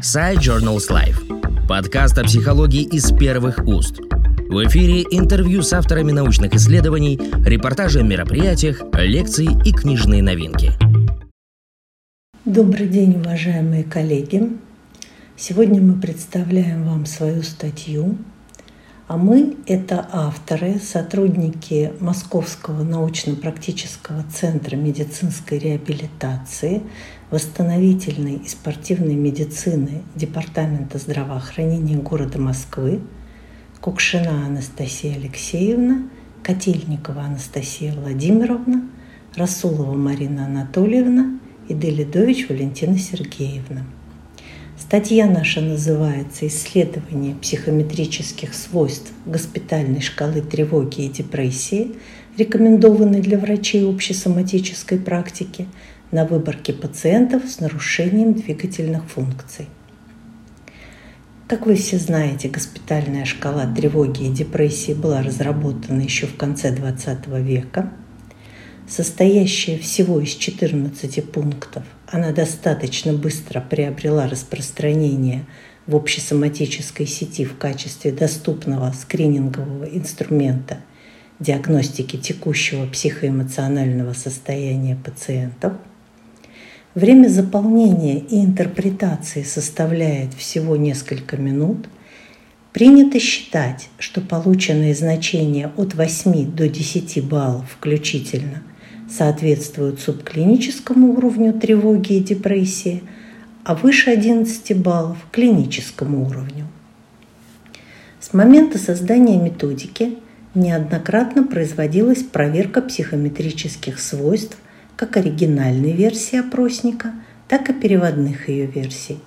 Side Journals Life. Подкаст о психологии из первых уст. В эфире интервью с авторами научных исследований, репортажи о мероприятиях, лекции и книжные новинки. Добрый день, уважаемые коллеги. Сегодня мы представляем вам свою статью а мы – это авторы, сотрудники Московского научно-практического центра медицинской реабилитации, восстановительной и спортивной медицины Департамента здравоохранения города Москвы, Кукшина Анастасия Алексеевна, Котельникова Анастасия Владимировна, Расулова Марина Анатольевна и Делидович Валентина Сергеевна – Статья наша называется «Исследование психометрических свойств госпитальной шкалы тревоги и депрессии, рекомендованной для врачей общесоматической практики на выборке пациентов с нарушением двигательных функций». Как вы все знаете, госпитальная шкала тревоги и депрессии была разработана еще в конце XX века – состоящая всего из 14 пунктов, она достаточно быстро приобрела распространение в общесоматической сети в качестве доступного скринингового инструмента диагностики текущего психоэмоционального состояния пациентов. Время заполнения и интерпретации составляет всего несколько минут. Принято считать, что полученные значения от 8 до 10 баллов включительно соответствуют субклиническому уровню тревоги и депрессии, а выше 11 баллов – клиническому уровню. С момента создания методики неоднократно производилась проверка психометрических свойств как оригинальной версии опросника, так и переводных ее версий.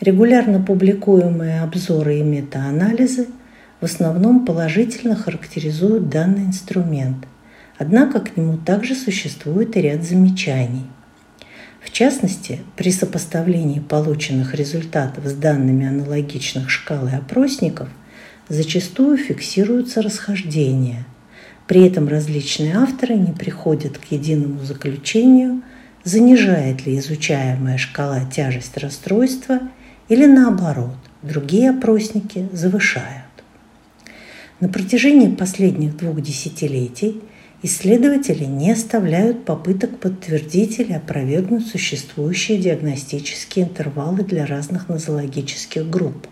Регулярно публикуемые обзоры и метаанализы в основном положительно характеризуют данный инструмент – Однако к нему также существует и ряд замечаний. В частности, при сопоставлении полученных результатов с данными аналогичных шкал и опросников зачастую фиксируются расхождения. При этом различные авторы не приходят к единому заключению, занижает ли изучаемая шкала тяжесть расстройства или наоборот, другие опросники завышают. На протяжении последних двух десятилетий – исследователи не оставляют попыток подтвердить или опровергнуть существующие диагностические интервалы для разных нозологических групп.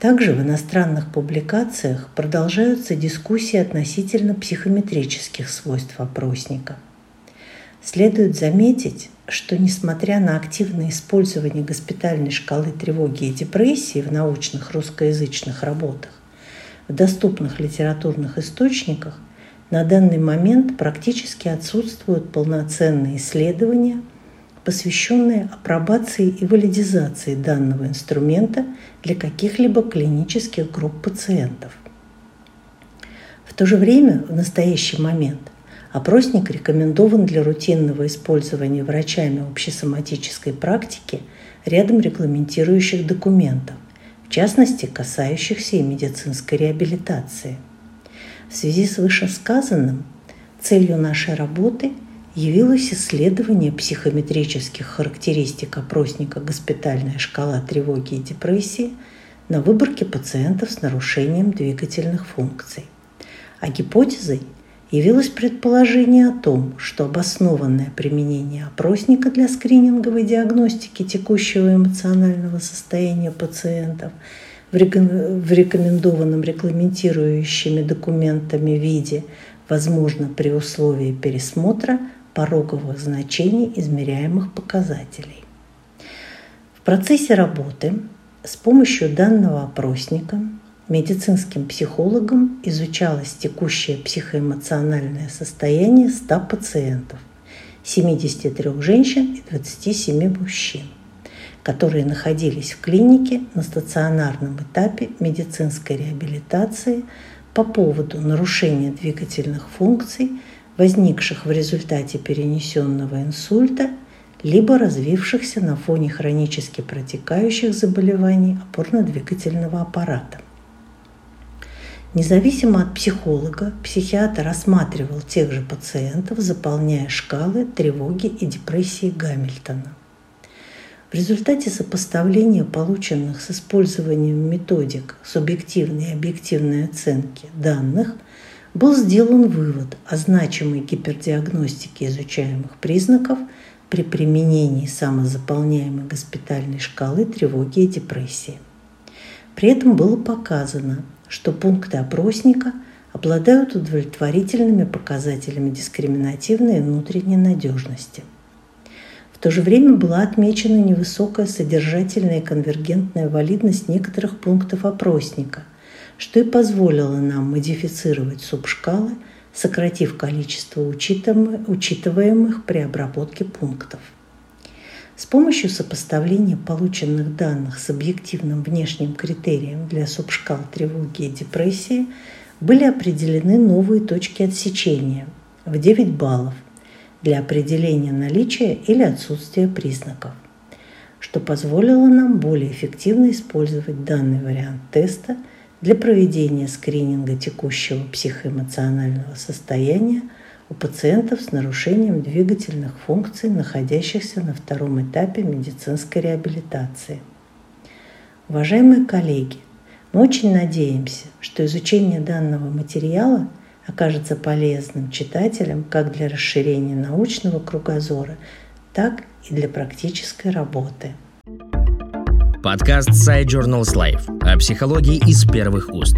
Также в иностранных публикациях продолжаются дискуссии относительно психометрических свойств опросника. Следует заметить, что несмотря на активное использование госпитальной шкалы тревоги и депрессии в научных русскоязычных работах, в доступных литературных источниках на данный момент практически отсутствуют полноценные исследования, посвященные апробации и валидизации данного инструмента для каких-либо клинических групп пациентов. В то же время, в настоящий момент, опросник рекомендован для рутинного использования врачами общесоматической практики рядом регламентирующих документов, в частности, касающихся и медицинской реабилитации – в связи с вышесказанным целью нашей работы явилось исследование психометрических характеристик опросника «Госпитальная шкала тревоги и депрессии» на выборке пациентов с нарушением двигательных функций. А гипотезой явилось предположение о том, что обоснованное применение опросника для скрининговой диагностики текущего эмоционального состояния пациентов – в рекомендованном регламентирующими документами виде, возможно при условии пересмотра пороговых значений измеряемых показателей. В процессе работы с помощью данного опросника медицинским психологам изучалось текущее психоэмоциональное состояние 100 пациентов, 73 женщин и 27 мужчин которые находились в клинике на стационарном этапе медицинской реабилитации по поводу нарушения двигательных функций, возникших в результате перенесенного инсульта, либо развившихся на фоне хронически протекающих заболеваний опорно-двигательного аппарата. Независимо от психолога, психиатр рассматривал тех же пациентов, заполняя шкалы тревоги и депрессии Гамильтона. В результате сопоставления полученных с использованием методик субъективной и объективной оценки данных был сделан вывод о значимой гипердиагностике изучаемых признаков при применении самозаполняемой госпитальной шкалы тревоги и депрессии. При этом было показано, что пункты опросника обладают удовлетворительными показателями дискриминативной и внутренней надежности – в то же время была отмечена невысокая содержательная и конвергентная валидность некоторых пунктов опросника, что и позволило нам модифицировать субшкалы, сократив количество учитываемых при обработке пунктов. С помощью сопоставления полученных данных с объективным внешним критерием для субшкал тревоги и депрессии были определены новые точки отсечения в 9 баллов – для определения наличия или отсутствия признаков, что позволило нам более эффективно использовать данный вариант теста для проведения скрининга текущего психоэмоционального состояния у пациентов с нарушением двигательных функций, находящихся на втором этапе медицинской реабилитации. Уважаемые коллеги, мы очень надеемся, что изучение данного материала окажется полезным читателям как для расширения научного кругозора, так и для практической работы. Подкаст Side Journals Life о психологии из первых уст.